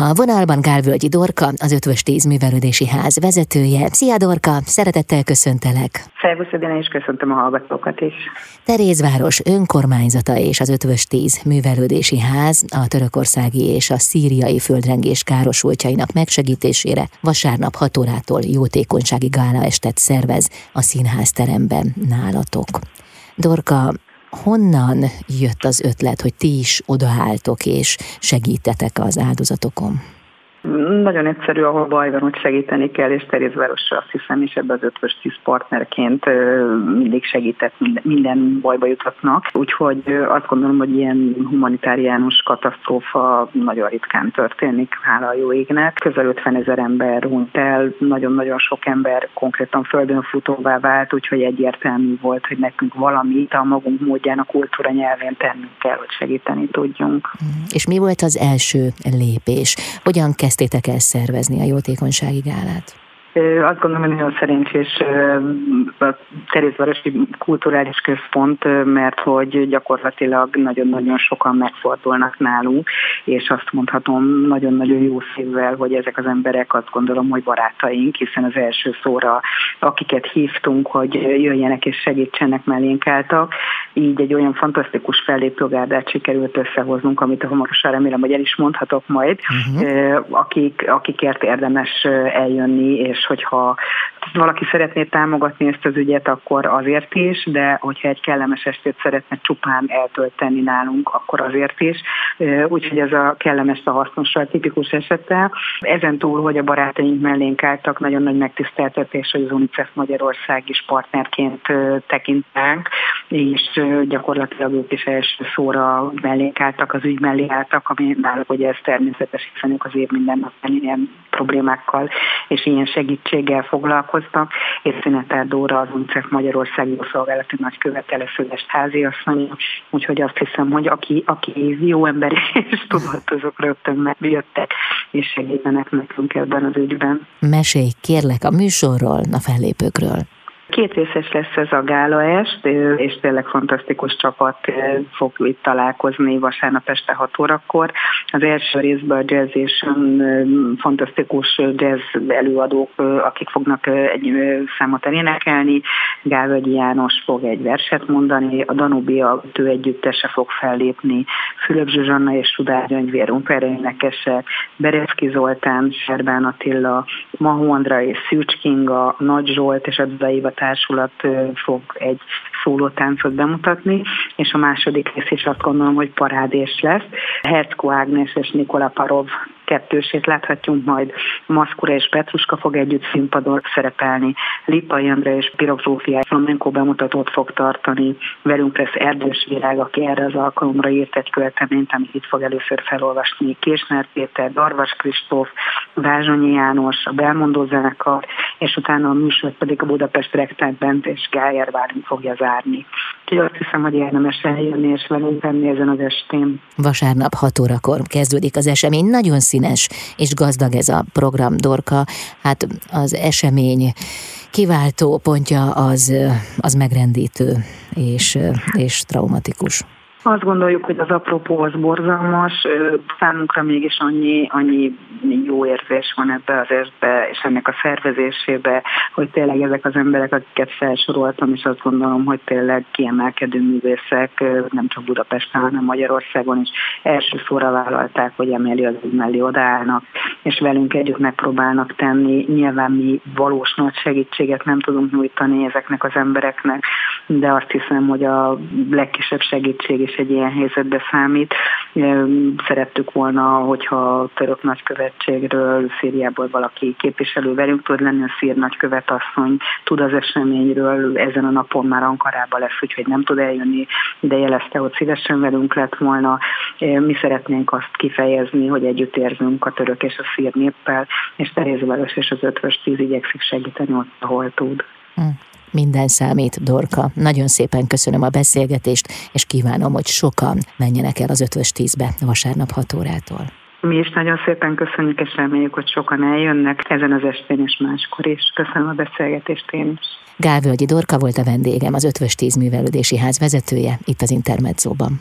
A vonalban Gálvölgyi Dorka, az Ötvös Tíz Művelődési Ház vezetője. Szia Dorka, szeretettel köszöntelek. Szervusz, Edina, és köszöntöm a hallgatókat is. Terézváros önkormányzata és az Ötvös Tíz Művelődési Ház a törökországi és a szíriai földrengés károsultjainak megsegítésére vasárnap 6 órától jótékonysági gála estet szervez a színház teremben nálatok. Dorka, honnan jött az ötlet, hogy ti is odaálltok és segítetek az áldozatokon? Nagyon egyszerű, ahol baj van, hogy segíteni kell, és Terézvárosra azt hiszem is ebbe az ötvös tíz partnerként mindig segített, minden bajba jutatnak. Úgyhogy azt gondolom, hogy ilyen humanitáriánus katasztrófa nagyon ritkán történik, hála a jó égnek. Közel 50 ezer ember hunyt el, nagyon-nagyon sok ember konkrétan földön futóvá vált, úgyhogy egyértelmű volt, hogy nekünk valamit a magunk módján a kultúra nyelvén tennünk kell, hogy segíteni tudjunk. És mi volt az első lépés? Hogyan kezd kezdtétek el szervezni a jótékonysági gálát? Azt gondolom, hogy nagyon szerencsés a Terézvárosi Kulturális Központ, mert hogy gyakorlatilag nagyon-nagyon sokan megfordulnak nálunk, és azt mondhatom nagyon-nagyon jó szívvel, hogy ezek az emberek azt gondolom, hogy barátaink, hiszen az első szóra, akiket hívtunk, hogy jöjjenek és segítsenek mellénk álltak, így egy olyan fantasztikus fellépőgárdát sikerült összehoznunk, amit hamarosan remélem, hogy el is mondhatok majd, uh-huh. akik, akikért érdemes eljönni, és hogyha valaki szeretné támogatni ezt az ügyet, akkor azért is, de hogyha egy kellemes estét szeretne csupán eltölteni nálunk, akkor azért is. Úgyhogy ez a kellemes a hasznosra tipikus esete. Ezen túl, hogy a barátaink mellénk álltak, nagyon nagy megtiszteltetés, hogy az UNICEF Magyarország is partnerként tekintünk, és gyakorlatilag ők is első szóra mellénk álltak, az ügy mellé álltak, ami náluk hogy ez természetes, hiszen ők az év minden nap ilyen problémákkal és ilyen segítséggel foglalkoznak, és Szinetár Dóra az UNICEF Magyarországi Szolgálati Nagykövete leszögest háziasszonya, úgyhogy azt hiszem, hogy aki, aki jó ember és tudott, azok rögtön megjöttek és segítenek nekünk ebben az ügyben. Mesélj kérlek a műsorról, a fellépőkről. Két részes lesz ez a gála est, és tényleg fantasztikus csapat fog itt találkozni vasárnap este 6 órakor. Az első részben a jazz és fantasztikus jazz előadók, akik fognak egy számot elénekelni. Gálvegyi János fog egy verset mondani, a Danubia ő együttese fog fellépni, Fülöp Zsuzsanna és Sudár Gyöngyvér énekesek, Bereszki Zoltán, Serbán Attila, Mahó Andra és Szűcs Kinga, Nagy Zsolt és a Dudaiva társulat fog egy szólótáncot bemutatni, és a második rész is azt gondolom, hogy parádés lesz. Hercko Ágnes és Nikola Parov kettősét láthatjunk majd. Maszkura és Petruska fog együtt színpadon szerepelni. Lipa Jendre és Pirog Zsófia flamenco bemutatót fog tartani. Velünk lesz Erdős Virág, aki erre az alkalomra írt egy költeményt, amit itt fog először felolvasni. Késner Péter, Darvas Kristóf, Vázsonyi János, a Belmondó zenekar, és utána a műsor pedig a Budapest Rektát Bent és Gájer Bálint fogja zárni. Úgyhogy azt hiszem, hogy érdemes eljönni és velünk venni ezen az estén. Vasárnap 6 órakor kezdődik az esemény. Nagyon színes és gazdag ez a program, Dorka. Hát az esemény kiváltó pontja az, az megrendítő és, és traumatikus. Azt gondoljuk, hogy az apropó az borzalmas, számunkra mégis annyi, annyi jó érzés van ebbe az estbe, és ennek a szervezésébe, hogy tényleg ezek az emberek, akiket felsoroltam, és azt gondolom, hogy tényleg kiemelkedő művészek, nem csak Budapesten, hanem Magyarországon is első szóra vállalták, hogy emeli az mellé odaállnak, és velünk együtt megpróbálnak tenni. Nyilván mi valós nagy segítséget nem tudunk nyújtani ezeknek az embereknek, de azt hiszem, hogy a legkisebb segítség is egy ilyen helyzetbe számít. Szerettük volna, hogyha a török nagykövetségről, Szíriából valaki képviselő velünk tud lenni, a szír nagykövet asszony tud az eseményről, ezen a napon már Ankarába lesz, úgyhogy nem tud eljönni, de jelezte, hogy szívesen velünk lett volna. Mi szeretnénk azt kifejezni, hogy együtt érzünk a török és a szír néppel, és Terézváros és az ötvös tíz igyekszik segíteni ott, ahol tud. Minden számít, Dorka. Nagyon szépen köszönöm a beszélgetést, és kívánom, hogy sokan menjenek el az ötvös tízbe vasárnap 6 órától. Mi is nagyon szépen köszönjük, és reméljük, hogy sokan eljönnek ezen az estén és máskor is. Köszönöm a beszélgetést én is. Gálvölgyi Dorka volt a vendégem, az Ötvös Tíz Művelődési Ház vezetője, itt az Intermedzóban.